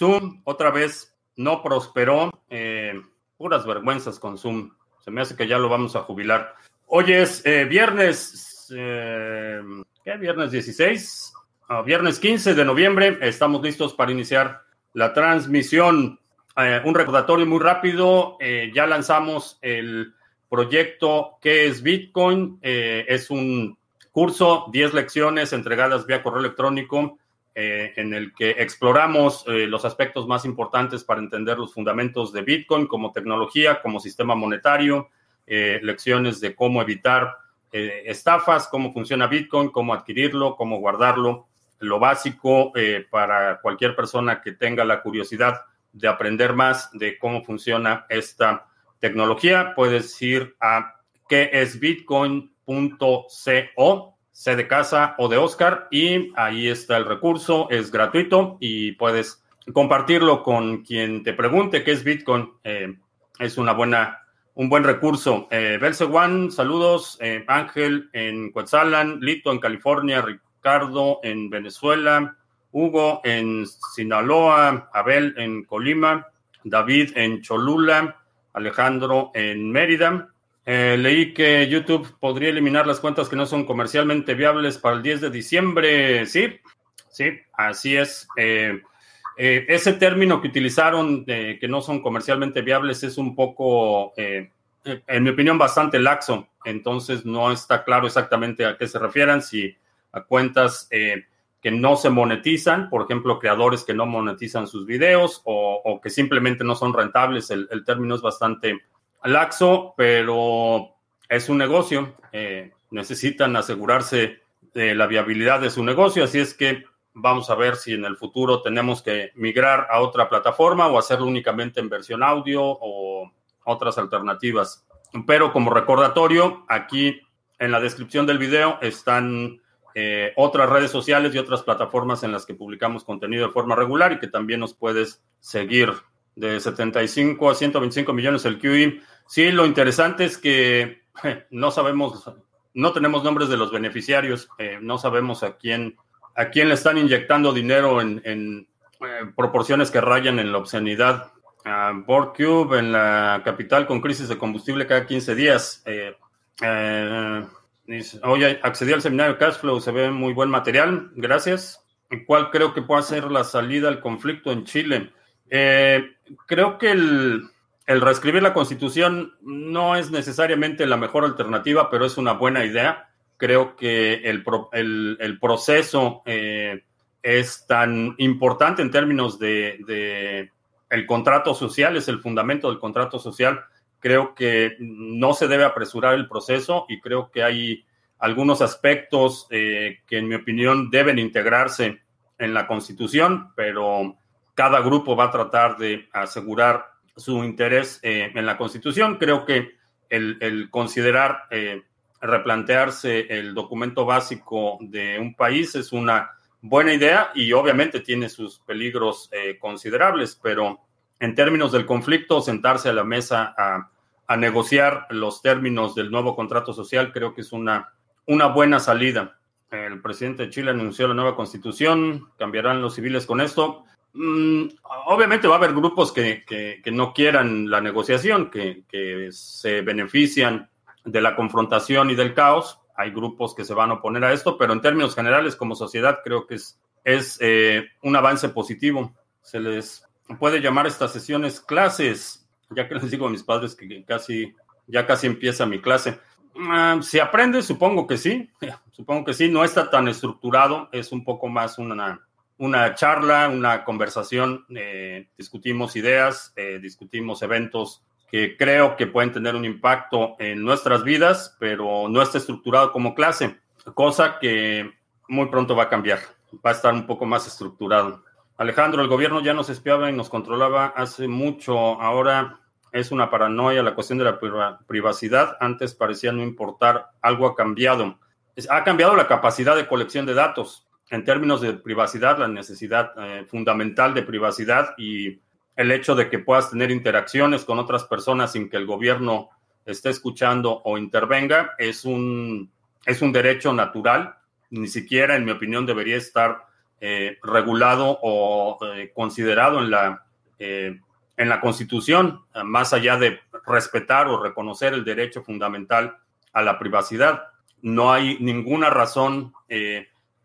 Zoom otra vez no prosperó. Eh, puras vergüenzas con Zoom. Se me hace que ya lo vamos a jubilar. Hoy es eh, viernes, eh, ¿qué? Viernes 16, ah, viernes 15 de noviembre. Estamos listos para iniciar la transmisión. un recordatorio muy rápido. ya lanzamos el proyecto ¿Qué es Bitcoin? es un curso, 10 lecciones entregadas vía correo electrónico eh, en el que exploramos eh, los aspectos más importantes para entender los fundamentos de Bitcoin como tecnología, como sistema monetario, eh, lecciones de cómo evitar estafas, cómo funciona Bitcoin, cómo adquirirlo, cómo guardarlo, lo básico para cualquier persona que tenga la curiosidad de aprender más de cómo funciona esta tecnología. Puedes ir a qué es bitcoin.co C de casa o de Oscar y ahí está el recurso, es gratuito y puedes compartirlo con quien te pregunte qué es Bitcoin. Eh, es una buena, un buen recurso. Eh, One, saludos. Eh, Ángel en Coetzalan, Lito en California, Ricardo en Venezuela, Hugo en Sinaloa, Abel en Colima, David en Cholula, Alejandro en Mérida. Eh, leí que YouTube podría eliminar las cuentas que no son comercialmente viables para el 10 de diciembre. Sí, sí, así es. Eh, eh, ese término que utilizaron, que no son comercialmente viables, es un poco, en mi opinión, bastante laxo. Entonces no está claro exactamente a qué se refieran, si a cuentas que no se monetizan, por ejemplo, creadores que no monetizan sus videos o, que simplemente no son rentables. el término es bastante laxo, pero es un negocio. Eh, necesitan asegurarse de la viabilidad de su negocio, así es que vamos a ver si en el futuro tenemos que migrar a otra plataforma o hacerlo únicamente en versión audio o otras alternativas. Pero como recordatorio, aquí en la descripción del video están eh, otras redes sociales y otras plataformas en las que publicamos contenido de forma regular y que también nos puedes seguir de 75 a 125 millones el QI. Sí, lo interesante es que no sabemos, no tenemos nombres de los beneficiarios, eh, no sabemos a quién, a quién le están inyectando dinero en, eh, proporciones que rayan en la obscenidad. Uh, Board Cube en la capital con crisis de combustible cada 15 días. Eh, hoy accedí al seminario Cashflow, se ve muy buen material, gracias. ¿Cuál creo que puede ser la salida al conflicto en Chile? Eh, creo que el, reescribir la constitución no es necesariamente la mejor alternativa, pero es una buena idea. Creo que el, proceso eh, es tan importante en términos de, el contrato social, es el fundamento del contrato social. Creo que no se debe apresurar el proceso y creo que hay algunos aspectos eh, que en mi opinión deben integrarse en la constitución, pero cada grupo va a tratar de asegurar su interés eh, en la Constitución. Creo que el, considerar eh, replantearse el documento básico de un país es una buena idea y obviamente tiene sus peligros eh, considerables, pero en términos del conflicto, sentarse a la mesa a, negociar los términos del nuevo contrato social creo que es una, una buena salida. El presidente de Chile anunció la nueva constitución, cambiarán los civiles con esto. Mm, obviamente va a haber grupos que, no quieran la negociación, que, se benefician de la confrontación y del caos. Hay grupos que se van a oponer a esto, pero en términos generales, como sociedad, creo que es, eh, un avance positivo. Se les puede llamar estas sesiones clases, ya que les digo a mis padres que casi, ya casi empieza mi clase. Ah, si aprende, supongo que sí, supongo que sí, no está tan estructurado, es un poco más una, una charla, una conversación, eh, discutimos ideas, eh, discutimos eventos que creo que pueden tener un impacto en nuestras vidas, pero no está estructurado como clase, cosa que muy pronto va a cambiar, va a estar un poco más estructurado. Alejandro, el gobierno ya nos espiaba y nos controlaba hace mucho, ahora es una paranoia la cuestión de la privacidad, antes parecía no importar, algo ha cambiado. Ha cambiado la capacidad de colección de datos en términos de privacidad, la necesidad eh, fundamental de privacidad y el hecho de que puedas tener interacciones con otras personas sin que el gobierno esté escuchando o intervenga es un, es un derecho natural. Ni siquiera, en mi opinión, debería estar regulado o considerado en la, en la Constitución, más allá de respetar o reconocer el derecho fundamental a la privacidad. No hay ninguna razón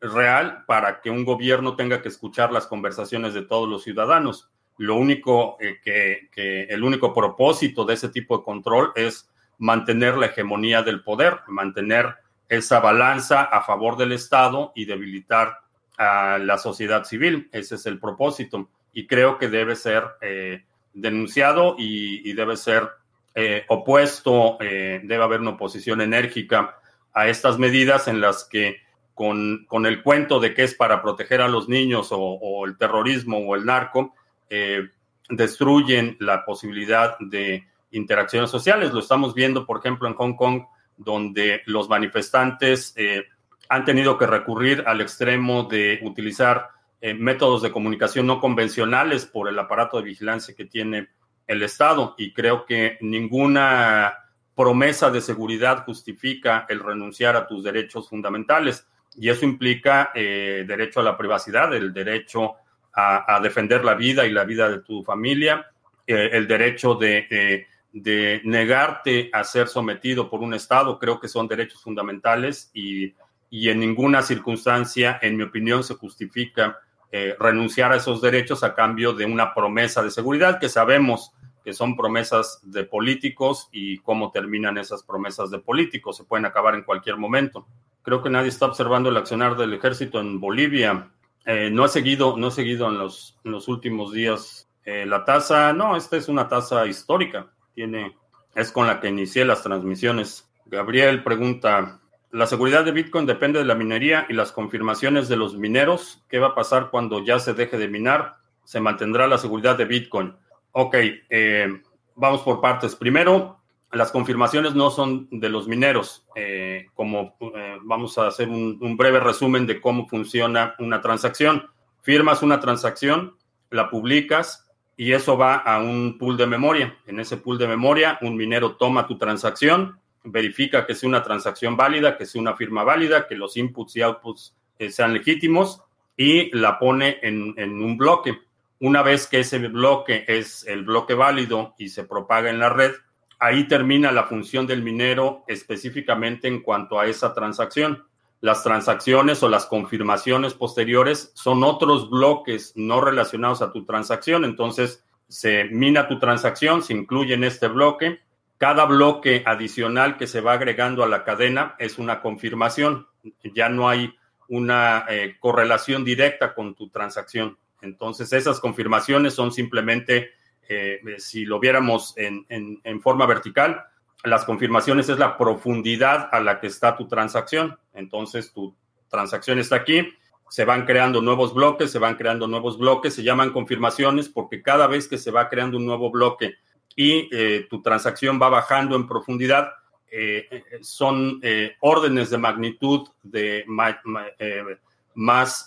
real para que un gobierno tenga que escuchar las conversaciones de todos los ciudadanos. Lo único eh, que, el único propósito de ese tipo de control es mantener la hegemonía del poder, mantener esa balanza a favor del Estado y debilitar a la sociedad civil. Ese es el propósito y creo que debe ser eh, denunciado y, debe ser eh, opuesto, debe haber una oposición enérgica a estas medidas en las que con, con, el cuento de que es para proteger a los niños o, el terrorismo o el narco, eh, destruyen la posibilidad de interacciones sociales. Lo estamos viendo, por ejemplo, en Hong Kong, donde los manifestantes eh, han tenido que recurrir al extremo de utilizar eh, métodos de comunicación no convencionales por el aparato de vigilancia que tiene el Estado. Y creo que ninguna promesa de seguridad justifica el renunciar a tus derechos fundamentales y eso implica eh, derecho a la privacidad, el derecho a, defender la vida y la vida de tu familia, eh, el derecho de, de, negarte a ser sometido por un Estado, creo que son derechos fundamentales y, y en ninguna circunstancia, en mi opinión, se justifica eh, renunciar a esos derechos a cambio de una promesa de seguridad que sabemos que son promesas de políticos y cómo terminan esas promesas de políticos. Se pueden acabar en cualquier momento. Creo que nadie está observando el accionar del ejército en Bolivia. Eh, no he seguido, no he seguido en los, los últimos días eh, la tasa. No, esta es una tasa histórica. Tiene, es con la que inicié las transmisiones. Gabriel pregunta: La seguridad de Bitcoin depende de la minería y las confirmaciones de los mineros. ¿Qué va a pasar cuando ya se deje de minar? ¿Se mantendrá la seguridad de Bitcoin? Ok, eh, vamos por partes. Primero, las confirmaciones no son de los mineros. Eh, como eh, vamos a hacer un, breve resumen de cómo funciona una transacción. Firmas una transacción, la publicas y eso va a un pool de memoria. En ese pool de memoria, un minero toma tu transacción, verifica que sea una transacción válida, que sea una firma válida, que los inputs y outputs sean legítimos y la pone en un bloque. Una vez que ese bloque es el bloque válido y se propaga en la red, ahí termina la función del minero específicamente en cuanto a esa transacción. Las transacciones o las confirmaciones posteriores son otros bloques no relacionados a tu transacción. Entonces, se mina tu transacción, se incluye en este bloque. Cada bloque adicional que se va agregando a la cadena es una confirmación. Ya no hay una eh, correlación directa con tu transacción. Entonces, esas confirmaciones son simplemente, eh, si lo viéramos en, forma vertical, las confirmaciones es la profundidad a la que está tu transacción. Entonces, tu transacción está aquí, se van creando nuevos bloques, se van creando nuevos bloques, se llaman confirmaciones porque cada vez que se va creando un nuevo bloque y eh, tu transacción va bajando en profundidad, eh, son órdenes de magnitud de más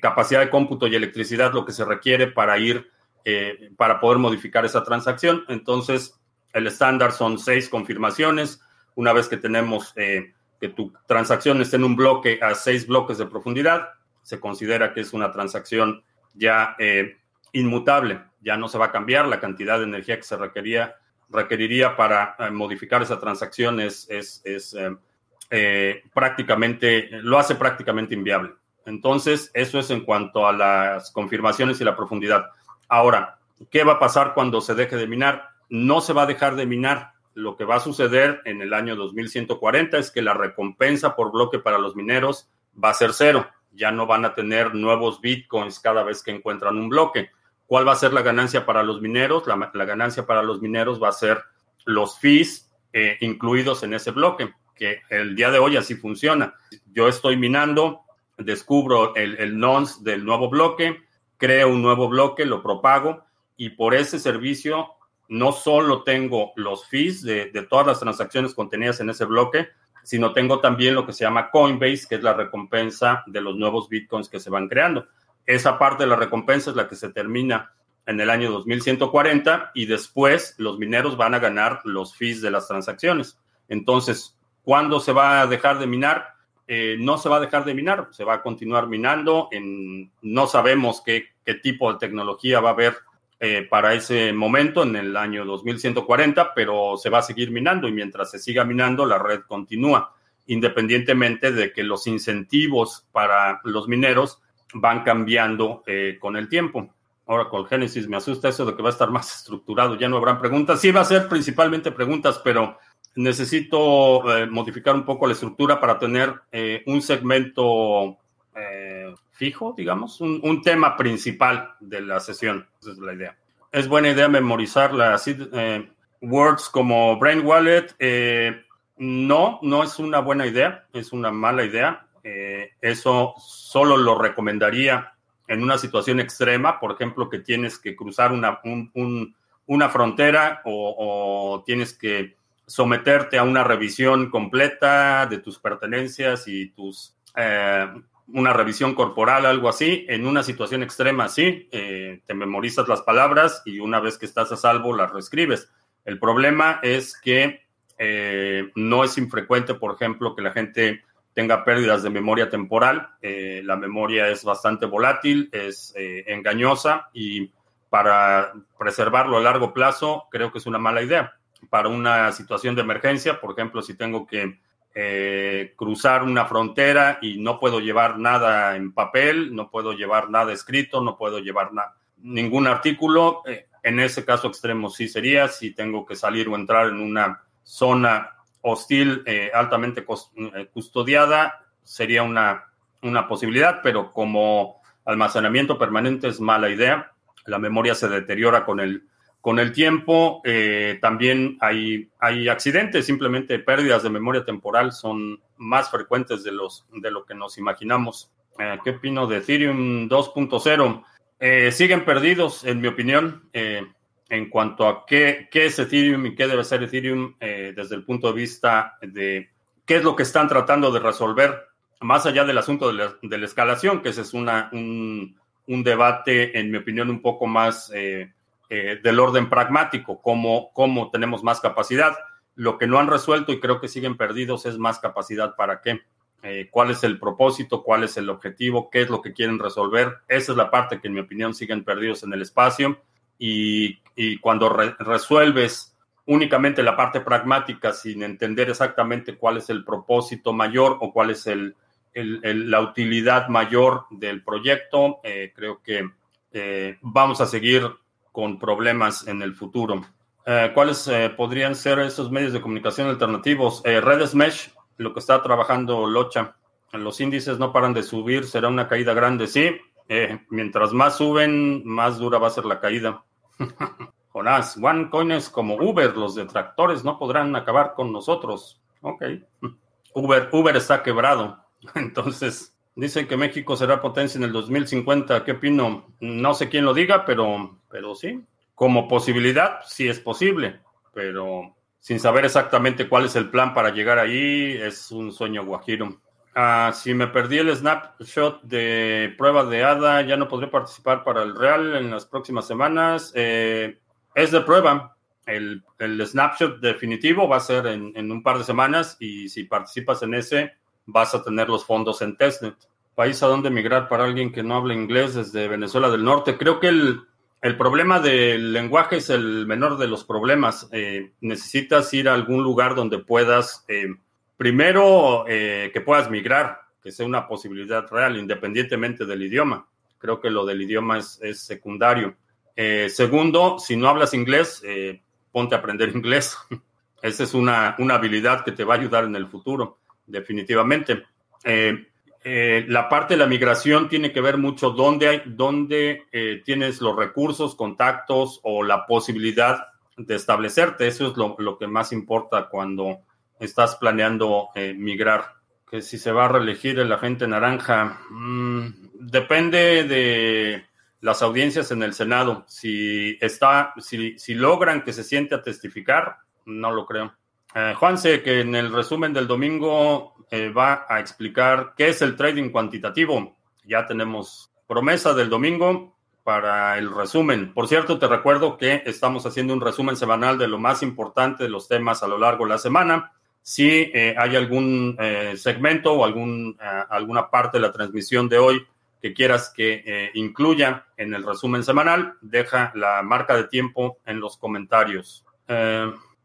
capacidad de cómputo y electricidad lo que se requiere para ir, eh, para poder modificar esa transacción. Entonces, el estándar son seis confirmaciones. Una vez que tenemos eh, que tu transacción esté en un bloque a seis bloques de profundidad, se considera que es una transacción ya inmutable. Ya no se va a cambiar la cantidad de energía que se requería, requeriría para modificar esa transacción es, es, es prácticamente, lo hace prácticamente inviable. Entonces, eso es en cuanto a las confirmaciones y la profundidad. Ahora, ¿qué va a pasar cuando se deje de minar? No se va a dejar de minar. Lo que va a suceder en el año 2140 es que la recompensa por bloque para los mineros va a ser cero. Ya no van a tener nuevos bitcoins cada vez que encuentran un bloque. ¿Cuál va a ser la ganancia para los mineros? La, ganancia para los mineros va a ser los fees eh, incluidos en ese bloque, que el día de hoy así funciona. Yo estoy minando, descubro el, el nonce del nuevo bloque, creo un nuevo bloque, lo propago y por ese servicio no solo tengo los fees de, todas las transacciones contenidas en ese bloque, sino tengo también lo que se llama Coinbase, que es la recompensa de los nuevos bitcoins que se van creando. Esa parte de la recompensa es la que se termina en el año 2140 y después los mineros van a ganar los fees de las transacciones. Entonces, ¿cuándo se va a dejar de minar? Eh, no se va a dejar de minar, se va a continuar minando. No sabemos qué, qué tipo de tecnología va a haber eh, para ese momento en el año 2140, pero se va a seguir minando y mientras se siga minando, la red continúa, independientemente de que los incentivos para los mineros van cambiando eh, con el tiempo. Ahora con Genesis me asusta eso de que va a estar más estructurado, ya no habrán preguntas. Sí, va a ser principalmente preguntas, pero necesito eh, modificar un poco la estructura para tener eh, un segmento eh, fijo, digamos, un, un, tema principal de la sesión. Esa es la idea. Es buena idea memorizar las words como Brain Wallet. no, no es una buena idea, es una mala idea. eso solo lo recomendaría en una situación extrema, por ejemplo, que tienes que cruzar una, un, un, una frontera o, tienes que someterte a una revisión completa de tus pertenencias y tus eh, una revisión corporal, algo así, en una situación extrema así, eh, te memorizas las palabras y una vez que estás a salvo las reescribes. El problema es que eh, no es infrecuente, por ejemplo, que la gente tenga pérdidas de memoria temporal. La memoria es bastante volátil, es engañosa y para preservarlo a largo plazo creo que es una mala idea. Para una situación de emergencia, por ejemplo, si tengo que eh, cruzar una frontera y no puedo llevar nada en papel, no puedo llevar nada escrito, no puedo llevar ningún artículo, en ese caso extremo sí sería si tengo que salir o entrar en una zona hostil eh, altamente eh, custodiada sería una, una posibilidad, pero como almacenamiento permanente es mala idea. La memoria se deteriora con el, con el tiempo. Eh, también hay, hay accidentes, simplemente pérdidas de memoria temporal son más frecuentes de, los, de lo que nos imaginamos. ¿Qué opino de Ethereum 2.0? siguen perdidos, en mi opinión en cuanto a qué, qué, es Ethereum y qué debe ser Ethereum eh, desde el punto de vista de qué es lo que están tratando de resolver, más allá del asunto de la, de la escalación, que ese es una, un, un, debate, en mi opinión, un poco más eh, eh, del orden pragmático, cómo, cómo tenemos más capacidad. Lo que no han resuelto y creo que siguen perdidos es más capacidad para qué. Eh, cuál es el propósito, cuál es el objetivo, qué es lo que quieren resolver. Esa es la parte que en mi opinión siguen perdidos en el espacio y, y cuando re resuelves únicamente la parte pragmática sin entender exactamente cuál es el propósito mayor o cuál es el, la utilidad mayor del proyecto, eh, creo que vamos a seguir con problemas en el futuro. Eh, ¿Cuáles eh, podrían ser esos medios de comunicación alternativos? Eh, redes Mesh, lo que está trabajando Locha. Los índices no paran de subir, será una caída grande, sí. Eh, mientras más suben, más dura va a ser la caída. Jonás, OneCoin es como Uber, los detractores no podrán acabar con nosotros. Ok. Uber, Uber está quebrado. Entonces, dicen que México será potencia en el 2050. ¿Qué opino? No sé quién lo diga, pero, pero sí. Como posibilidad, sí es posible, pero sin saber exactamente cuál es el plan para llegar ahí, es un sueño guajiro. Uh, si me perdí el snapshot de prueba de ADA, ya no podré participar para el Real en las próximas semanas. Eh, es de prueba. El, el, snapshot definitivo va a ser en, en, un par de semanas y si participas en ese, vas a tener los fondos en testnet. País a donde emigrar para alguien que no habla inglés desde Venezuela del Norte. Creo que el, el problema del lenguaje es el menor de los problemas. Eh, necesitas ir a algún lugar donde puedas... Eh, Primero, eh, que puedas migrar, que sea una posibilidad real, independientemente del idioma. Creo que lo del idioma es, es secundario. Eh, segundo, si no hablas inglés, ponte a aprender inglés. Esa es una, una, habilidad que te va a ayudar en el futuro, definitivamente. Eh, la parte de la migración tiene que ver mucho dónde, hay, dónde tienes los recursos, contactos o la posibilidad de establecerte. Eso es lo, que más importa cuando estás planeando eh, migrar? Que si se va a reelegir el agente naranja, mmm, depende de las audiencias en el Senado. Si está, si, si logran que se siente a testificar, no lo creo. Eh, Juanse, que en el resumen del domingo eh, va a explicar qué es el trading cuantitativo. Ya tenemos promesa del domingo para el resumen. Por cierto, te recuerdo que estamos haciendo un resumen semanal de lo más importante de los temas a lo largo de la semana. Si eh, hay algún eh, segmento o algún, alguna parte de la transmisión de hoy que quieras que incluya en el resumen semanal, deja la marca de tiempo en los comentarios.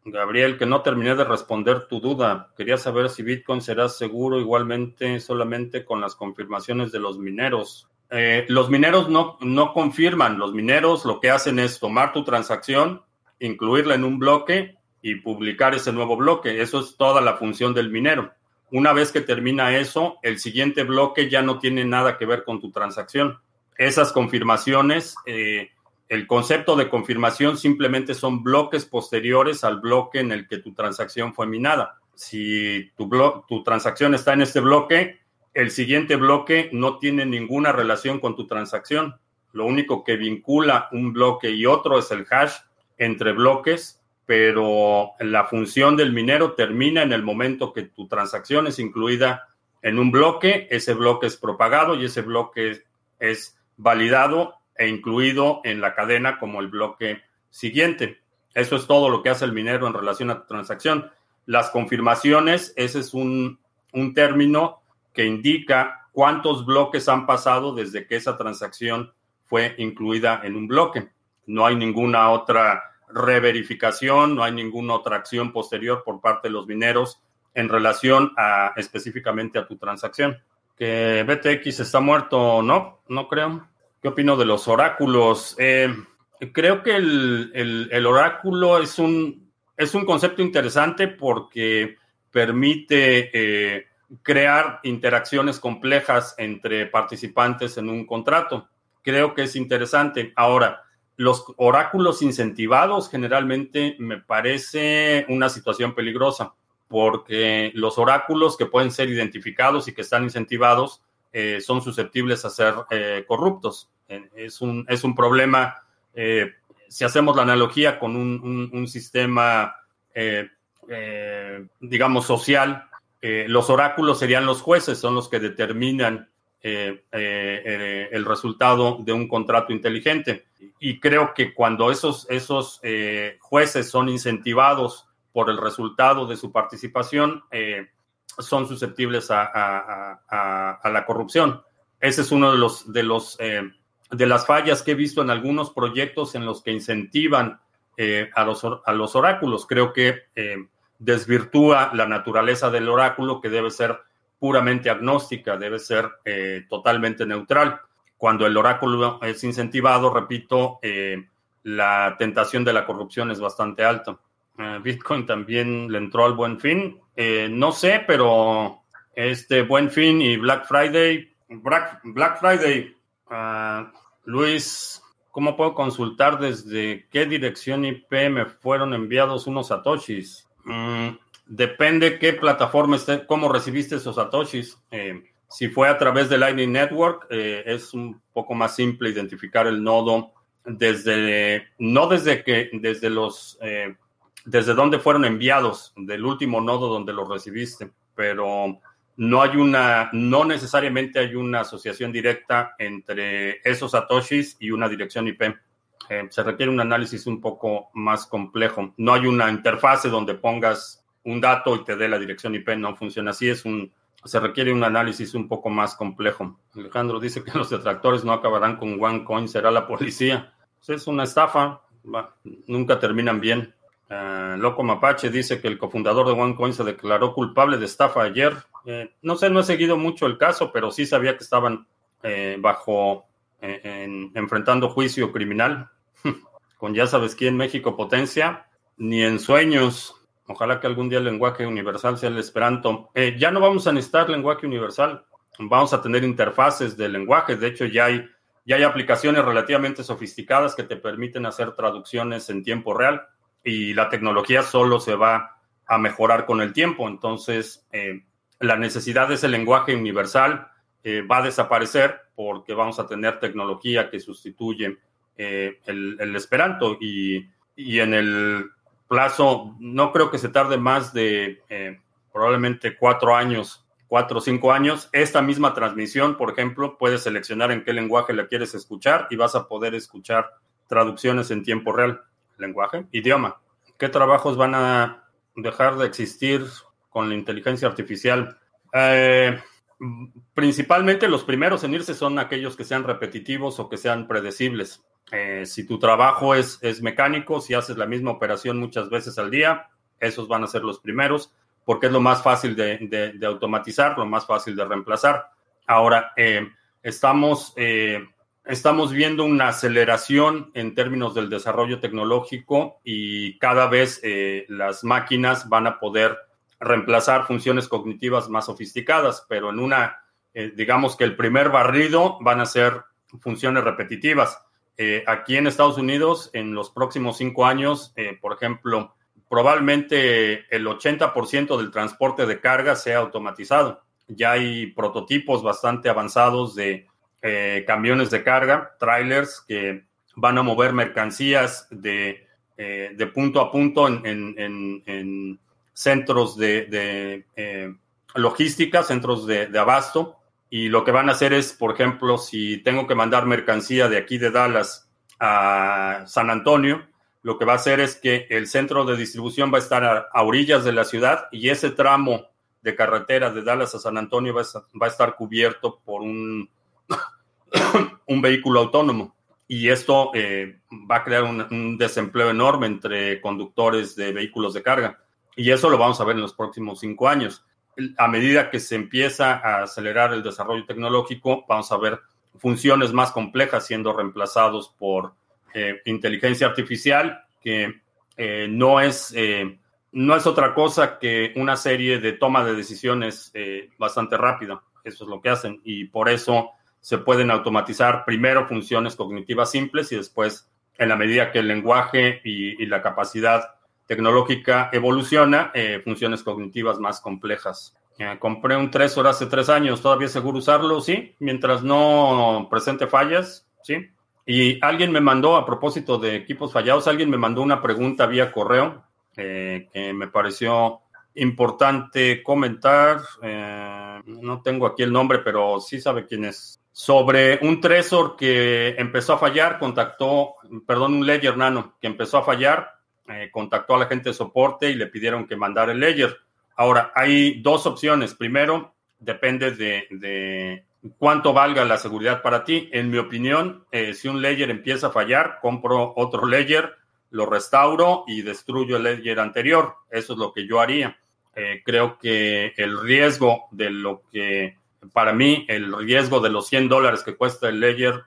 Gabriel, que no terminé de responder tu duda. Quería saber si Bitcoin será seguro igualmente solamente con las confirmaciones de los mineros. Eh, los mineros no, no confirman. Los mineros lo que hacen es tomar tu transacción, incluirla en un bloque y publicar ese nuevo bloque. Eso es toda la función del minero. Una vez que termina eso, el siguiente bloque ya no tiene nada que ver con tu transacción. Esas confirmaciones eh, el concepto de confirmación simplemente son bloques posteriores al bloque en el que tu transacción fue minada. Si tu, transacción está en este bloque, el siguiente bloque no tiene ninguna relación con tu transacción. Lo único que vincula un bloque y otro es el hash entre bloques, pero la función del minero termina en el momento que tu transacción es incluida en un bloque, ese bloque es propagado y ese bloque es validado e incluido en la cadena como el bloque siguiente. Eso es todo lo que hace el minero en relación a tu transacción. Las confirmaciones, ese es un, término que indica cuántos bloques han pasado desde que esa transacción fue incluida en un bloque. No hay ninguna otra reverificación, no hay ninguna otra acción posterior por parte de los mineros en relación a específicamente a tu transacción. Que BTX está muerto no, no creo. ¿Qué opino de los oráculos? Eh, creo que el, oráculo es un, es un concepto interesante porque permite eh, crear interacciones complejas entre participantes en un contrato. Creo que es interesante. Ahora, los oráculos incentivados generalmente me parece una situación peligrosa porque los oráculos que pueden ser identificados y que están incentivados eh, son susceptibles a ser corruptos. Es un, es un problema, eh, si hacemos la analogía con un, sistema, eh, eh, digamos, social, los oráculos serían los jueces, son los que determinan el resultado de un contrato inteligente. Y creo que cuando esos, esos jueces son incentivados por el resultado de su participación, son susceptibles a, la corrupción. Ese es uno de los, de los de las fallas que he visto en algunos proyectos en los que incentivan eh, a, los, a, los, oráculos. Creo que eh, desvirtúa la naturaleza del oráculo que debe ser puramente agnóstica, debe ser eh, totalmente neutral. Cuando el oráculo es incentivado, repito, la tentación de la corrupción es bastante alta. Bitcoin también le entró al buen fin. no sé, pero este buen fin y Black Friday, Black Friday Ah, Luis, ¿cómo puedo consultar desde qué dirección IP me fueron enviados unos satoshis? Mm, depende qué plataforma esté, cómo recibiste esos satoshis. Eh, si fue a través de Lightning Network, eh, es un poco más simple identificar el nodo desde, no desde que, desde los, eh, desde dónde fueron enviados, del último nodo donde los recibiste, pero no hay una, no necesariamente hay una asociación directa entre esos satoshis y una dirección IP. Eh, se requiere un análisis un poco más complejo. No hay una interfase donde pongas un dato y te dé la dirección IP. No funciona así. Es un, se requiere un análisis un poco más complejo. Alejandro dice que los detractores no acabarán con OneCoin, será la policía. Pues es una estafa. nunca terminan bien. Uh, Loco Mapache dice que el cofundador de OneCoin se declaró culpable de estafa ayer. Eh, no sé, no he seguido mucho el caso, pero sí sabía que estaban eh, bajo, eh, enfrentando juicio criminal con ya sabes quién, México Potencia, ni en sueños. Ojalá que algún día el lenguaje universal sea el esperanto. ya no vamos a necesitar lenguaje universal, vamos a tener interfaces de lenguaje. De hecho, ya hay, ya hay aplicaciones relativamente sofisticadas que te permiten hacer traducciones en tiempo real y la tecnología solo se va a mejorar con el tiempo. Entonces, la necesidad de ese lenguaje universal eh, va a desaparecer porque vamos a tener tecnología que sustituye eh, el, esperanto y, en el plazo, no creo que se tarde más de eh, probablemente cuatro años, cuatro o cinco años. Esta misma transmisión, por ejemplo, puedes seleccionar en qué lenguaje la quieres escuchar y vas a poder escuchar traducciones en tiempo real. Lenguaje, idioma. ¿Qué trabajos van a dejar de existir con la inteligencia artificial. Eh, principalmente los primeros en irse son aquellos que sean repetitivos o que sean predecibles. Eh, si tu trabajo es, es mecánico, si haces la misma operación muchas veces al día, esos van a ser los primeros, porque es lo más fácil de, automatizar, lo más fácil de reemplazar. Ahora, eh, estamos, estamos viendo una aceleración en términos del desarrollo tecnológico y cada vez las máquinas van a poder reemplazar funciones cognitivas más sofisticadas, pero en una, digamos que el primer barrido van a ser funciones repetitivas eh, aquí en Estados Unidos, en los próximos cinco años, eh, por ejemplo, probablemente el 80% del transporte de carga sea automatizado. Ya hay prototipos bastante avanzados de eh, camiones de carga, trailers, que van a mover mercancías de, punto a punto en, centros de, logística, centros de abasto. Y lo que van a hacer es, por ejemplo, si tengo que mandar mercancía de aquí de Dallas a San Antonio, lo que va a hacer es que el centro de distribución va a estar a, orillas de la ciudad y ese tramo de carretera de Dallas a San Antonio va a, estar cubierto por un, un vehículo autónomo. Y esto eh, va a crear un desempleo enorme entre conductores de vehículos de carga. Y eso lo vamos a ver en los próximos cinco años a medida que se empieza a acelerar el desarrollo tecnológico, vamos a ver funciones más complejas siendo reemplazados por eh, inteligencia artificial, que eh, no, es, eh, no es otra cosa que una serie de toma de decisiones bastante rápida. Eso es lo que hacen y por eso se pueden automatizar primero funciones cognitivas simples y después, en la medida que el lenguaje y, la capacidad tecnológica evoluciona, eh, funciones cognitivas más complejas. compré un Tresor hace tres años, ¿todavía seguro usarlo? Sí, mientras no presente fallas, sí. Y alguien me mandó, a propósito de equipos fallados, alguien me mandó una pregunta vía correo eh, que me pareció importante comentar. Eh, no tengo aquí el nombre, pero sí sabe quién es. Sobre un Tresor que empezó a fallar, contactó, perdón, un Ledger Nano que empezó a fallar, eh, contactó a la gente de soporte y le pidieron que mandara el ledger. Ahora, hay dos opciones. Primero, depende de, cuánto valga la seguridad para ti. En mi opinión, eh, si un ledger empieza a fallar, compro otro ledger, lo restauro y destruyo el ledger anterior. Eso es lo que yo haría. Eh, creo que el riesgo de lo que, para mí, el riesgo de los 100 dólares que cuesta el ledger,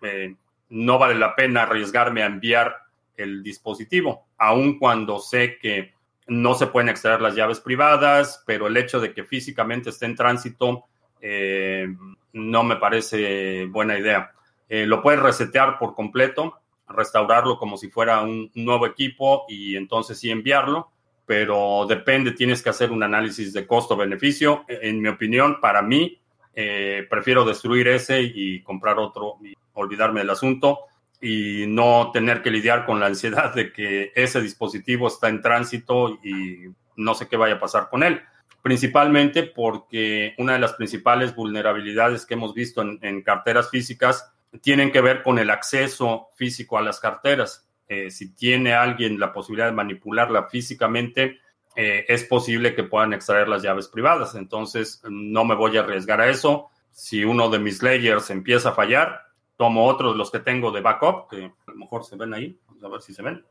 no vale la pena arriesgarme a enviar el dispositivo, aun cuando sé que no se pueden extraer las llaves privadas, pero el hecho de que físicamente esté en tránsito eh, no me parece buena idea. Eh, lo puedes resetear por completo, restaurarlo como si fuera un nuevo equipo y entonces sí enviarlo, pero depende, tienes que hacer un análisis de costo-beneficio. En mi opinión, para mí, eh, prefiero destruir ese y comprar otro y olvidarme del asunto y no tener que lidiar con la ansiedad de que ese dispositivo está en tránsito y no sé qué vaya a pasar con él. Principalmente porque una de las principales vulnerabilidades que hemos visto en, carteras físicas tienen que ver con el acceso físico a las carteras. Eh, si tiene alguien la posibilidad de manipularla físicamente, eh, es posible que puedan extraer las llaves privadas. Entonces, no me voy a arriesgar a eso. Si uno de mis layers empieza a fallar, tomo otros los que tengo de backup, que a lo mejor se ven ahí, vamos a ver si se ven.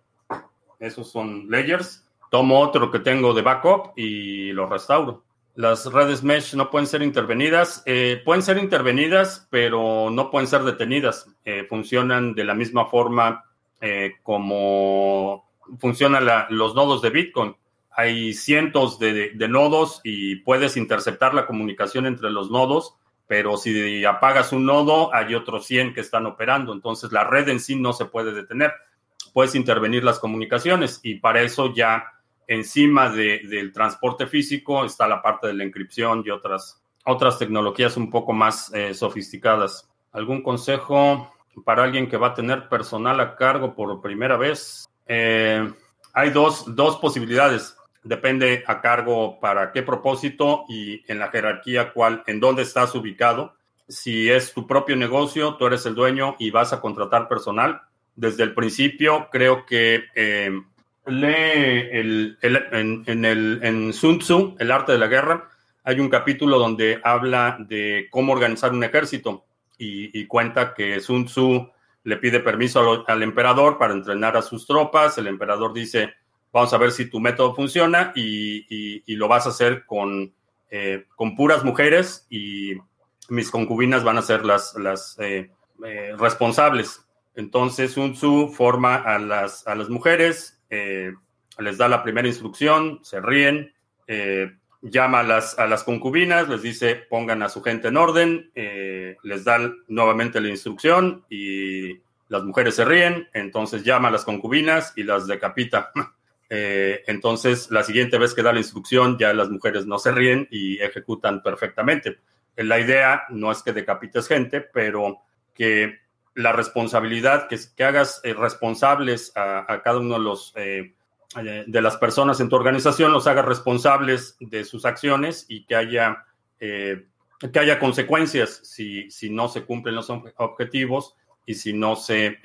Esos son layers. Tomo otro que tengo de backup y lo restauro. Las redes mesh no pueden ser intervenidas. Eh, pueden ser intervenidas, pero no pueden ser detenidas. Eh, funcionan de la misma forma como funcionan los nodos de Bitcoin. Hay cientos de nodos y puedes interceptar la comunicación entre los nodos pero si apagas un nodo, hay otros 100 que están operando, entonces la red en sí no se puede detener. Puedes intervenir las comunicaciones y para eso ya encima del transporte físico está la parte de la encripción y otras, otras tecnologías un poco más eh, sofisticadas. ¿Algún consejo para alguien que va a tener personal a cargo por primera vez? Eh, hay dos, dos posibilidades depende a cargo para qué propósito y en la jerarquía cuál, en dónde estás ubicado. Si es tu propio negocio, tú eres el dueño y vas a contratar personal. Desde el principio, creo que eh, lee el, en, el, en Sun Tzu, El arte de la guerra, hay un capítulo donde habla de cómo organizar un ejército y, cuenta que Sun Tzu le pide permiso al, emperador para entrenar a sus tropas. El emperador dice, vamos a ver si tu método funciona y, lo vas a hacer con, eh, con puras mujeres y mis concubinas van a ser las, las eh, eh, responsables. Entonces Sun Tzu forma a las, a las mujeres, les da la primera instrucción, se ríen, llama a las, a las concubinas, les dice pongan a su gente en orden, les da nuevamente la instrucción y las mujeres se ríen, entonces llama a las concubinas y las decapita. Eh, entonces, la siguiente vez que da la instrucción, ya las mujeres no se ríen y ejecutan perfectamente. La idea no es que decapites gente, pero que la responsabilidad, que, hagas eh, responsables a, cada uno eh, de las personas en tu organización los haga responsables de sus acciones y que haya, que haya consecuencias si, si, no se cumplen los objetivos y si no se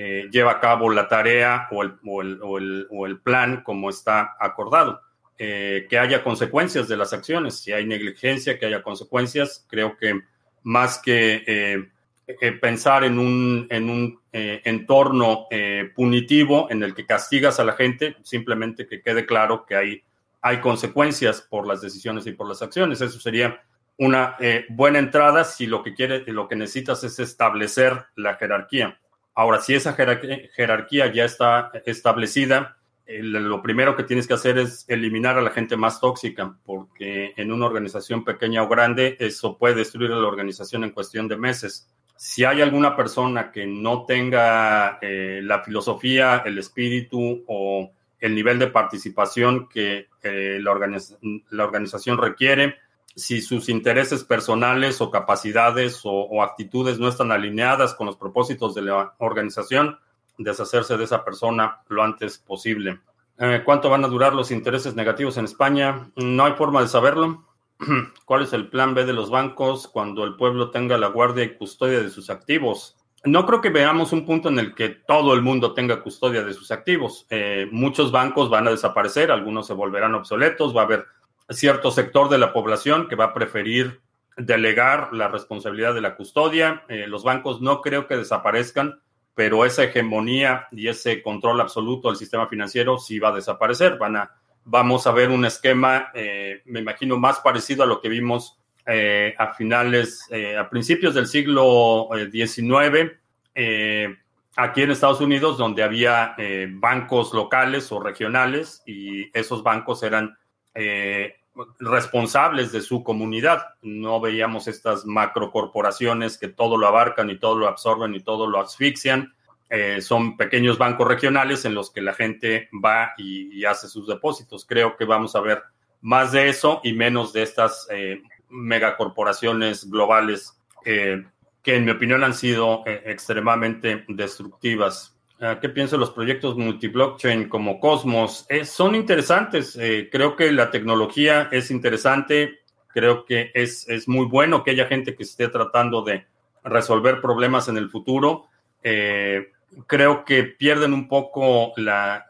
eh, lleva a cabo la tarea o el, o el, o el, o el plan como está acordado. que haya consecuencias de las acciones. Si hay negligencia, que haya consecuencias. Creo que más que eh, pensar en un, en un eh, entorno eh, punitivo en el que castigas a la gente, simplemente que quede claro que hay, hay consecuencias por las decisiones y por las acciones. Eso sería una buena entrada si lo que quiere, lo que necesitas es establecer la jerarquía. Ahora, si esa jerarquía ya está establecida, lo primero que tienes que hacer es eliminar a la gente más tóxica, porque en una organización pequeña o grande, eso puede destruir a la organización en cuestión de meses. Si hay alguna persona que no tenga eh, la filosofía, el espíritu o el nivel de participación que eh, la, organización requiere, si sus intereses personales o capacidades o, actitudes no están alineadas con los propósitos de la organización, deshacerse de esa persona lo antes posible. Eh, ¿Cuánto van a durar los intereses negativos en España? No hay forma de saberlo. ¿Cuál es el plan B de los bancos cuando el pueblo tenga la guardia y custodia de sus activos? No creo que veamos un punto en el que todo el mundo tenga custodia de sus activos. Eh, muchos bancos van a desaparecer, algunos se volverán obsoletos, va a haber cierto sector de la población que va a preferir delegar la responsabilidad de la custodia. Eh, los bancos no creo que desaparezcan, pero esa hegemonía y ese control absoluto del sistema financiero sí va a desaparecer. Van a vamos a ver un esquema, eh, me imagino, más parecido a lo que vimos eh, a finales, eh, a principios del siglo XIX, aquí en Estados Unidos, donde había bancos locales o regionales y esos bancos eran responsables de su comunidad. No veíamos estas macrocorporaciones que todo lo abarcan y todo lo absorben y todo lo asfixian eh, son pequeños bancos regionales en los que la gente va y, hace sus depósitos. Creo que vamos a ver más de eso y menos de estas eh, megacorporaciones globales que en mi opinión han sido eh, extremadamente destructivas. Ah, ¿Qué pienso de los proyectos multiblockchain como Cosmos? son interesantes. creo que la tecnología es interesante. Creo que es, es muy bueno que haya gente que esté tratando de resolver problemas en el futuro. Eh, creo que pierden un poco la,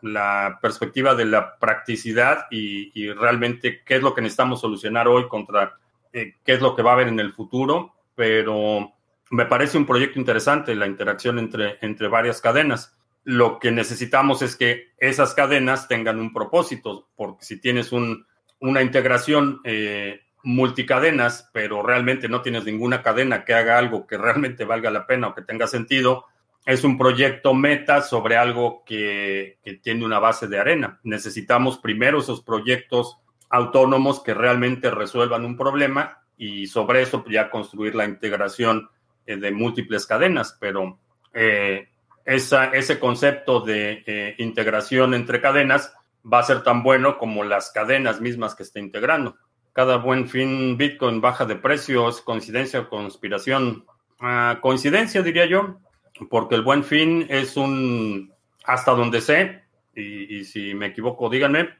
perspectiva de la practicidad y, realmente qué es lo que necesitamos solucionar hoy contra eh, qué es lo que va a haber en el futuro, pero me parece un proyecto interesante la interacción entre, entre varias cadenas. Lo que necesitamos es que esas cadenas tengan un propósito, porque si tienes una integración eh, multicadenas, pero realmente no tienes ninguna cadena que haga algo que realmente valga la pena o que tenga sentido, es un proyecto meta sobre algo que, tiene una base de arena. Necesitamos primero esos proyectos autónomos que realmente resuelvan un problema y sobre eso ya construir la integración eh, de múltiples cadenas, pero eh, ese concepto de eh, integración entre cadenas va a ser tan bueno como las cadenas mismas que está integrando. Cada buen fin Bitcoin baja de precio, ¿es coincidencia o conspiración? Ah, coincidencia, diría yo porque el buen fin es un, hasta donde sé, y, si me equivoco, díganme,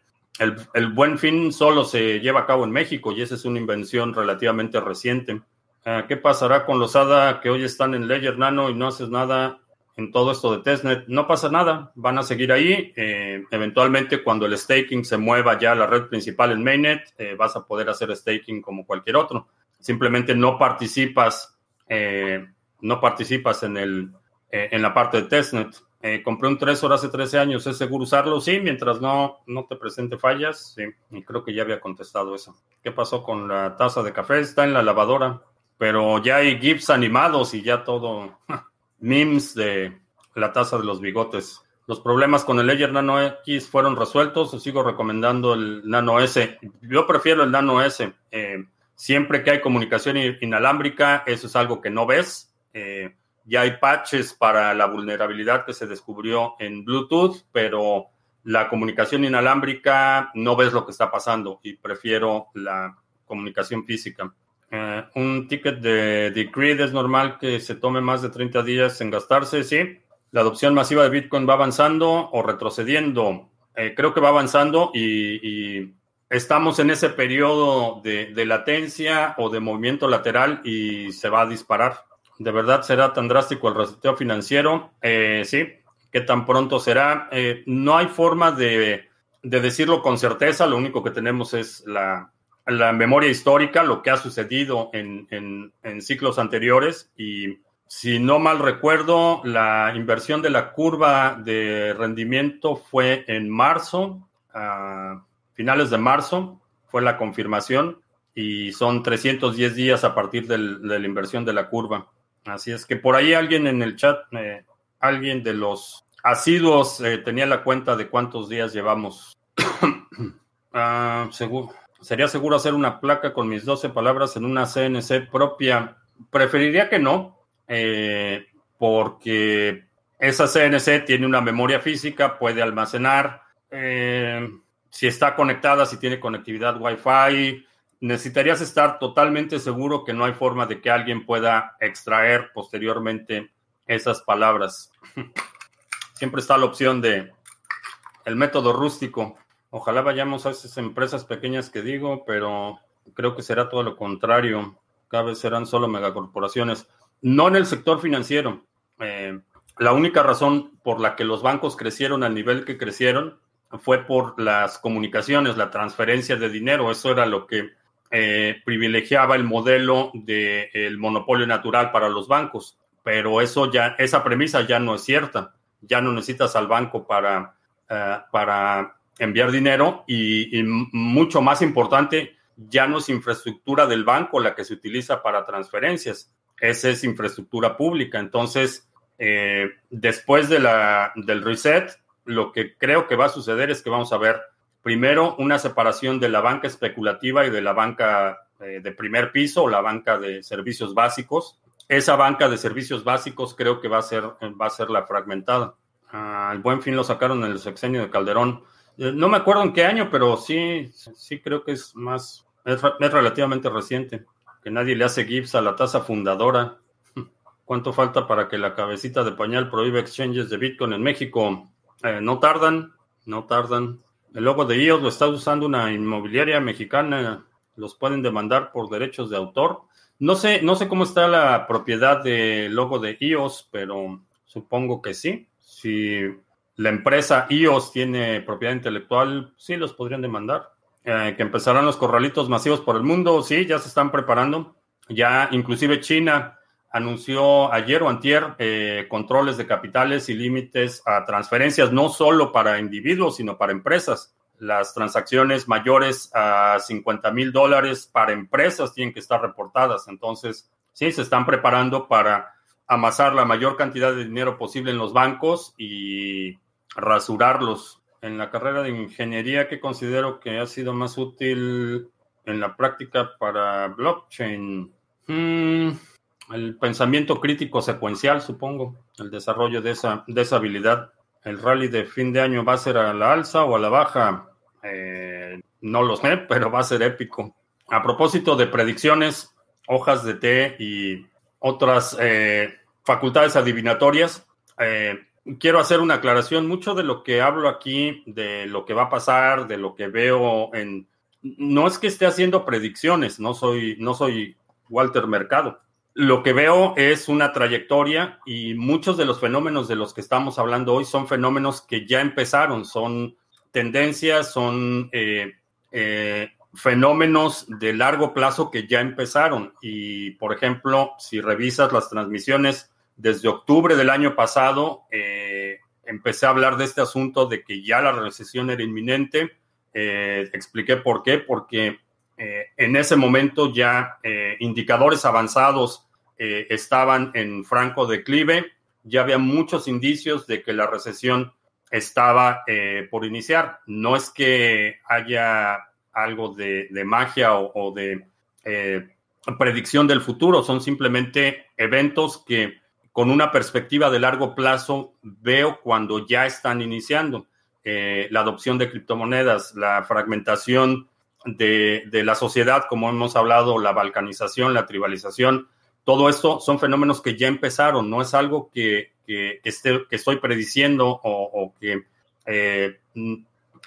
el, buen fin solo se lleva a cabo en México y esa es una invención relativamente reciente. Ah, ¿Qué pasará con los ADA que hoy están en Ledger Nano y no haces nada en todo esto de testnet. No pasa nada, van a seguir ahí. Eh, eventualmente, cuando el staking se mueva ya a la red principal en mainnet, eh, vas a poder hacer staking como cualquier otro. Simplemente no participas, no participas en, el, en la parte de testnet. compré un Trezor hace 13 años, ¿es seguro usarlo? Sí, mientras no, no te presente fallas. Sí, y creo que ya había contestado eso. ¿Qué pasó con la taza de café? Está en la lavadora pero ya hay GIFs animados y ya todo, memes de la taza de los bigotes. Los problemas con el Ledger Nano X fueron resueltos. Os sigo recomendando el Nano S. Yo prefiero el Nano S. Eh, siempre que hay comunicación inalámbrica, eso es algo que no ves. Eh, ya hay patches para la vulnerabilidad que se descubrió en Bluetooth, pero la comunicación inalámbrica no ves lo que está pasando y prefiero la comunicación física. Eh, un ticket de Decreed es normal que se tome más de 30 días en gastarse, sí. La adopción masiva de Bitcoin va avanzando o retrocediendo. Eh, creo que va avanzando y, estamos en ese periodo de, latencia o de movimiento lateral y se va a disparar. ¿De verdad será tan drástico el reseteo financiero? Eh, sí. ¿Qué tan pronto será? no hay forma de decirlo con certeza. Lo único que tenemos es la, la memoria histórica, lo que ha sucedido en, ciclos anteriores y si no mal recuerdo, la inversión de la curva de rendimiento fue en marzo, finales de marzo, fue la confirmación y son 310 días a partir de la inversión de la curva. Así es que por ahí alguien en el chat, eh, alguien de los asiduos eh, tenía la cuenta de cuántos días llevamos. Ah, seguro. Sería seguro hacer una placa con mis 12 palabras en una CNC propia. Preferiría que no, eh, porque esa CNC tiene una memoria física, puede almacenar. Eh, si está conectada, si tiene conectividad Wi-Fi, necesitarías estar totalmente seguro que no hay forma de que alguien pueda extraer posteriormente esas palabras. Siempre está la opción de el método rústico. Ojalá vayamos a esas empresas pequeñas que digo, pero creo que será todo lo contrario. Cada vez serán solo megacorporaciones. No en el sector financiero. Eh, la única razón por la que los bancos crecieron al nivel que crecieron fue por las comunicaciones, la transferencia de dinero. Eso era lo que eh, privilegiaba el modelo del monopolio natural para los bancos. Pero eso ya, esa premisa ya no es cierta. Ya no necesitas al banco para, eh, para enviar dinero y, mucho más importante, ya no es infraestructura del banco la que se utiliza para transferencias, esa es infraestructura pública. Entonces, eh, después de la, del reset, lo que creo que va a suceder es que vamos a ver primero una separación de la banca especulativa y de la banca eh, de primer piso la banca de servicios básicos. Esa banca de servicios básicos creo que va a ser, va a ser la fragmentada. ah, buen fin lo sacaron en el sexenio de Calderón. Eh, no me acuerdo en qué año, pero sí, sí creo que es más, es, relativamente reciente. Que nadie le hace GIFs a la tasa fundadora. ¿Cuánto falta para que la cabecita de pañal prohíbe exchanges de Bitcoin en México? Eh, no tardan, no tardan. El logo de IOS lo está usando una inmobiliaria mexicana. Los pueden demandar por derechos de autor. No sé, no sé cómo está la propiedad del logo de IOS, pero supongo que sí. Si la empresa iOS tiene propiedad intelectual, sí los podrían demandar. Eh, que empezarán los corralitos masivos por el mundo, sí, ya se están preparando. Ya inclusive China anunció ayer o antier eh, controles de capitales y límites a transferencias, no solo para individuos, sino para empresas. Las transacciones mayores a 50 mil dólares para empresas tienen que estar reportadas. Entonces, sí, se están preparando para amasar la mayor cantidad de dinero posible en los bancos y rasurarlos. En la carrera de ingeniería que considero que ha sido más útil en la práctica para blockchain. Hmm, el pensamiento crítico secuencial, supongo, el desarrollo de esa, de esa habilidad. El rally de fin de año va a ser a la alza o a la baja. Eh, no lo sé, pero va a ser épico. A propósito de predicciones, hojas de té y otras eh, facultades adivinatorias, eh, quiero hacer una aclaración. Mucho de lo que hablo aquí, de lo que va a pasar, de lo que veo en... No es que esté haciendo predicciones, no soy, no soy Walter Mercado. lo que veo es una trayectoria y muchos de los fenómenos de los que estamos hablando hoy son fenómenos que ya empezaron, son tendencias, son eh, eh, fenómenos de largo plazo que ya empezaron. Y, por ejemplo, si revisas las transmisiones desde octubre del año pasado, eh, empecé a hablar de este asunto de que ya la recesión era inminente. expliqué por qué, porque en ese momento ya indicadores avanzados estaban en franco declive, ya había muchos indicios de que la recesión estaba eh, por iniciar. No es que haya algo de, magia o, de eh, predicción del futuro, son simplemente eventos que con una perspectiva de largo plazo veo cuando ya están iniciando. Eh, la adopción de criptomonedas, la fragmentación de, la sociedad, como hemos hablado, la balcanización, la tribalización, todo esto son fenómenos que ya empezaron, no es algo que, que, estoy prediciendo o, que eh,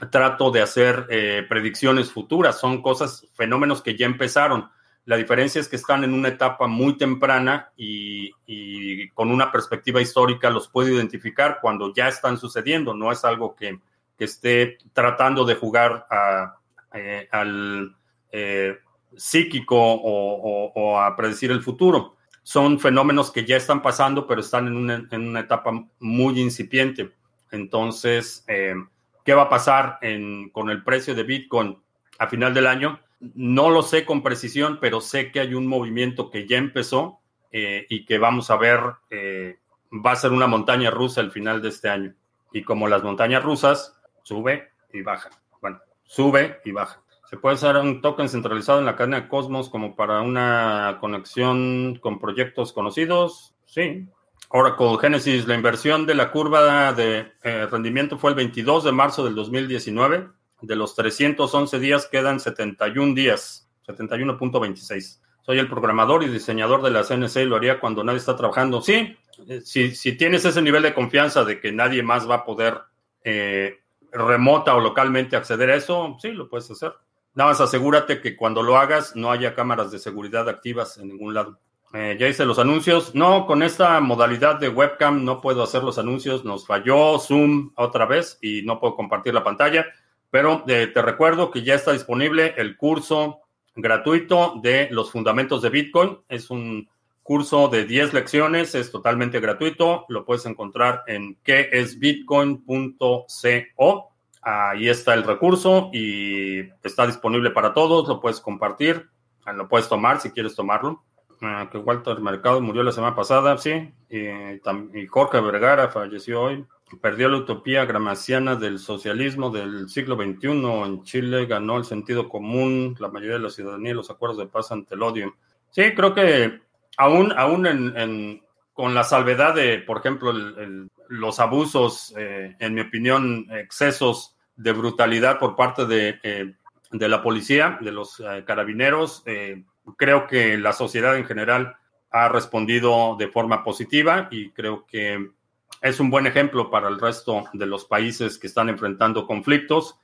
trato de hacer eh, predicciones futuras. Son cosas, fenómenos que ya empezaron. La diferencia es que están en una etapa muy temprana y, con una perspectiva histórica los puedo identificar cuando ya están sucediendo. No es algo que, esté tratando de jugar eh, al psíquico o, a predecir el futuro son fenómenos que ya están pasando, pero están en una, etapa muy incipiente. Entonces, eh, ¿qué va a pasar con el precio de Bitcoin a final del año? No lo sé con precisión, pero sé que hay un movimiento que ya empezó eh, y que vamos a ver, eh, va a ser una montaña rusa al final de este año. Y como las montañas rusas, sube y baja. Bueno, sube y baja. ¿Se puede usar un token centralizado en la cadena Cosmos como para una conexión con proyectos conocidos? Sí. Oracle Genesis, la inversión de la curva de eh, rendimiento fue el 22 de marzo del 2019. De los 311 días quedan 71 días, 71.26. Soy el programador y diseñador de la CNC y lo haría cuando nadie está trabajando. Sí, eh, si, tienes ese nivel de confianza de que nadie más va a poder eh, remota o localmente acceder a eso, sí, lo puedes hacer. Nada más asegúrate que cuando lo hagas no haya cámaras de seguridad activas en ningún lado. Eh, ya hice los anuncios. No, con esta modalidad de webcam no puedo hacer los anuncios. Nos falló Zoom otra vez y no puedo compartir la pantalla. Pero eh, te recuerdo que ya está disponible el curso gratuito de los fundamentos de Bitcoin. Es un curso de 10 lecciones, es totalmente gratuito. Lo puedes encontrar en queesbitcoin.co. Ahí está el recurso y está disponible para todos. Lo puedes compartir, lo puedes tomar si quieres tomarlo. Ah, que Walter Mercado murió la semana pasada, sí. Y, Jorge Vergara falleció hoy. Perdió la utopía gramaciana del socialismo del siglo XXI en Chile, ganó el sentido común, la mayoría de la ciudadanía y los acuerdos de paz ante el odio. Sí, creo que aún, aún en, con la salvedad de, por ejemplo, el, los abusos, eh, en mi opinión, excesos de brutalidad por parte de, eh, de la policía, de los eh, carabineros. creo que la sociedad en general ha respondido de forma positiva y creo que es un buen ejemplo para el resto de los países que están enfrentando conflictos,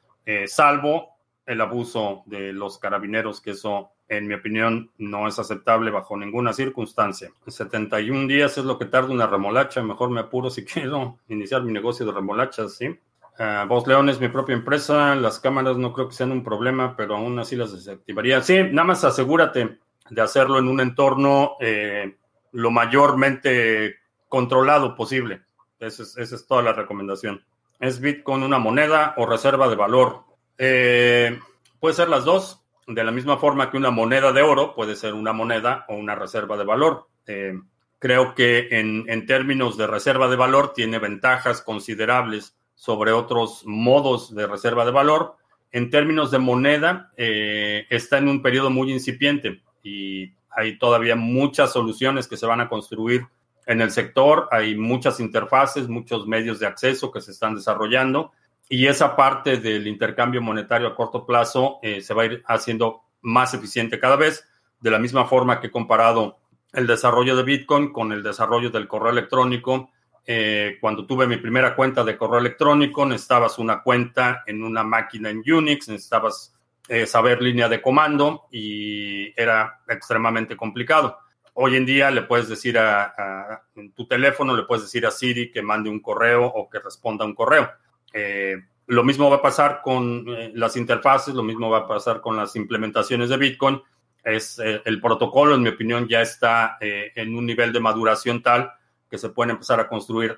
salvo el abuso de los carabineros, que eso en mi opinión, no es aceptable bajo ninguna circunstancia. 71 días es lo que tarda una remolacha. Mejor me apuro si quiero iniciar mi negocio de remolachas, ¿sí? Uh, es mi propia empresa. Las cámaras no creo que sean un problema, pero aún así las desactivaría. Sí, nada más asegúrate de hacerlo en un entorno eh, lo mayormente controlado posible. Esa es, toda la recomendación. ¿Es Bitcoin una moneda o reserva de valor? Eh, puede ser las dos de la misma forma que una moneda de oro puede ser una moneda o una reserva de valor. Eh, creo que en, términos de reserva de valor tiene ventajas considerables sobre otros modos de reserva de valor. En términos de moneda, eh, está en un periodo muy incipiente y hay todavía muchas soluciones que se van a construir en el sector. Hay muchas interfaces, muchos medios de acceso que se están desarrollando y esa parte del intercambio monetario a corto plazo eh, se va a ir haciendo más eficiente cada vez, de la misma forma que he comparado el desarrollo de Bitcoin con el desarrollo del correo electrónico. Eh, cuando tuve mi primera cuenta de correo electrónico, necesitabas una cuenta en una máquina en Unix, necesitabas eh, saber línea de comando y era extremadamente complicado. Hoy en día le puedes decir a, tu teléfono, le puedes decir a Siri que mande un correo o que responda un correo. Eh, lo mismo va a pasar con eh, las interfaces, lo mismo va a pasar con las implementaciones de Bitcoin. Es, eh, el protocolo, en mi opinión, ya está en un nivel de maduración tal que se pueden empezar a construir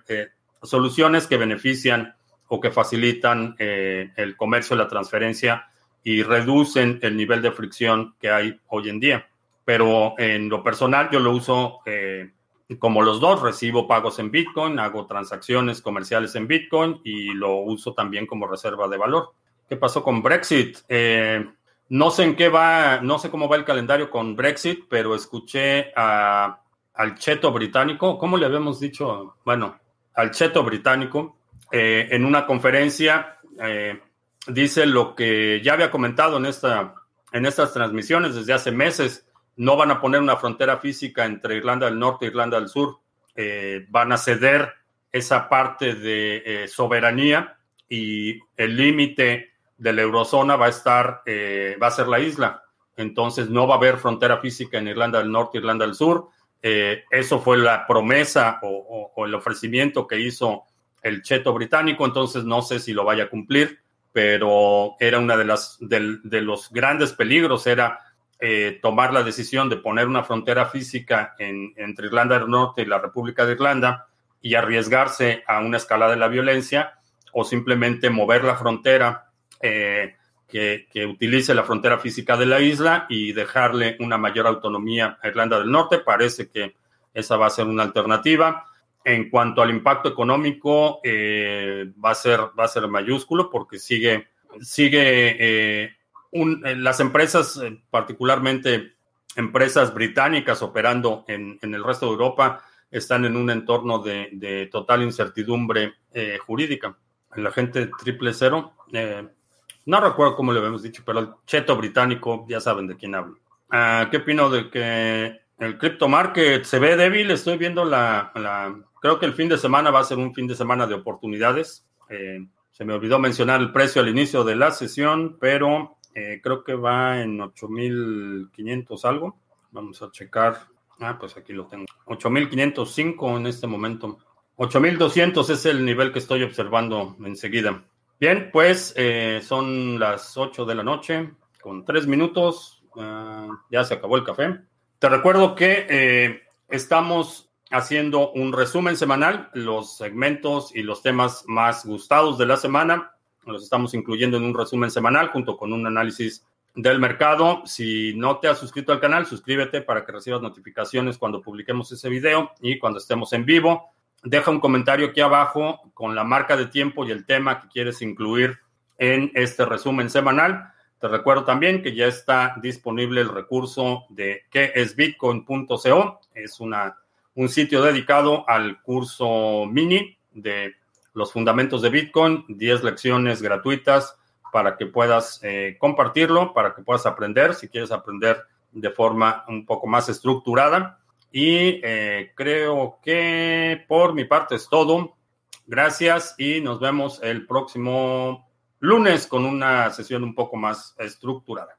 soluciones que benefician o que facilitan el comercio, la transferencia y reducen el nivel de fricción que hay hoy en día pero en lo personal yo lo uso eh, como los dos, recibo pagos en Bitcoin, hago transacciones comerciales en Bitcoin y lo uso también como reserva de valor. ¿Qué pasó con Brexit? Eh, no sé en qué va, no sé cómo va el calendario con Brexit, pero escuché al cheto británico, ¿cómo le habíamos dicho? Bueno, al cheto británico, eh, en una conferencia, dice lo que ya había comentado en, esta, en estas transmisiones desde hace meses no van a poner una frontera física entre Irlanda del Norte e Irlanda del Sur. Eh, van a ceder esa parte de eh, soberanía y el límite de la eurozona va a estar, eh, va a ser la isla. Entonces no va a haber frontera física en Irlanda del Norte e Irlanda del Sur. eso fue la promesa o, el ofrecimiento que hizo el cheto británico. Entonces no sé si lo vaya a cumplir, pero era una de las de los grandes peligros era eh, tomar la decisión de poner una frontera física entre Irlanda del Norte y la República de Irlanda y arriesgarse a una escalada de la violencia o simplemente mover la frontera eh, que, utilice la frontera física de la isla y dejarle una mayor autonomía a Irlanda del Norte. Parece que esa va a ser una alternativa. En cuanto al impacto económico, eh, va, a ser, va a ser mayúsculo porque sigue, sigue eh, las empresas, eh, particularmente empresas británicas operando en, el resto de Europa, están en un entorno de, total incertidumbre eh, jurídica. El agente triple cero, no recuerdo cómo le habíamos dicho, pero el cheto británico, ya saben de quién hablo. Ah, ¿Qué opino de que el crypto market se ve débil? Estoy viendo la, Creo que el fin de semana va a ser un fin de semana de oportunidades. se me olvidó mencionar el precio al inicio de la sesión, pero eh, creo que va en 8500 algo. Vamos a checar. Ah, pues aquí lo tengo. 8505 en este momento. 8200 es el nivel que estoy observando enseguida. Bien, pues eh, son las 8 de la noche con 3 minutos. Ah, ya se acabó el café. Te recuerdo que eh, estamos haciendo un resumen semanal, los segmentos y los temas más gustados de la semana los estamos incluyendo en un resumen semanal junto con un análisis del mercado. Si no te has suscrito al canal, suscríbete para que recibas notificaciones cuando publiquemos ese video y cuando estemos en vivo. Deja un comentario aquí abajo con la marca de tiempo y el tema que quieres incluir en este resumen semanal. Te recuerdo también que ya está disponible el recurso de qué es bitcoin.co. Es una, un sitio dedicado al curso mini de los fundamentos de Bitcoin, 10 lecciones gratuitas para que puedas eh, compartirlo, para que puedas aprender, si quieres aprender de forma un poco más estructurada. Y eh, creo que por mi parte es todo. Gracias y nos vemos el próximo lunes con una sesión un poco más estructurada.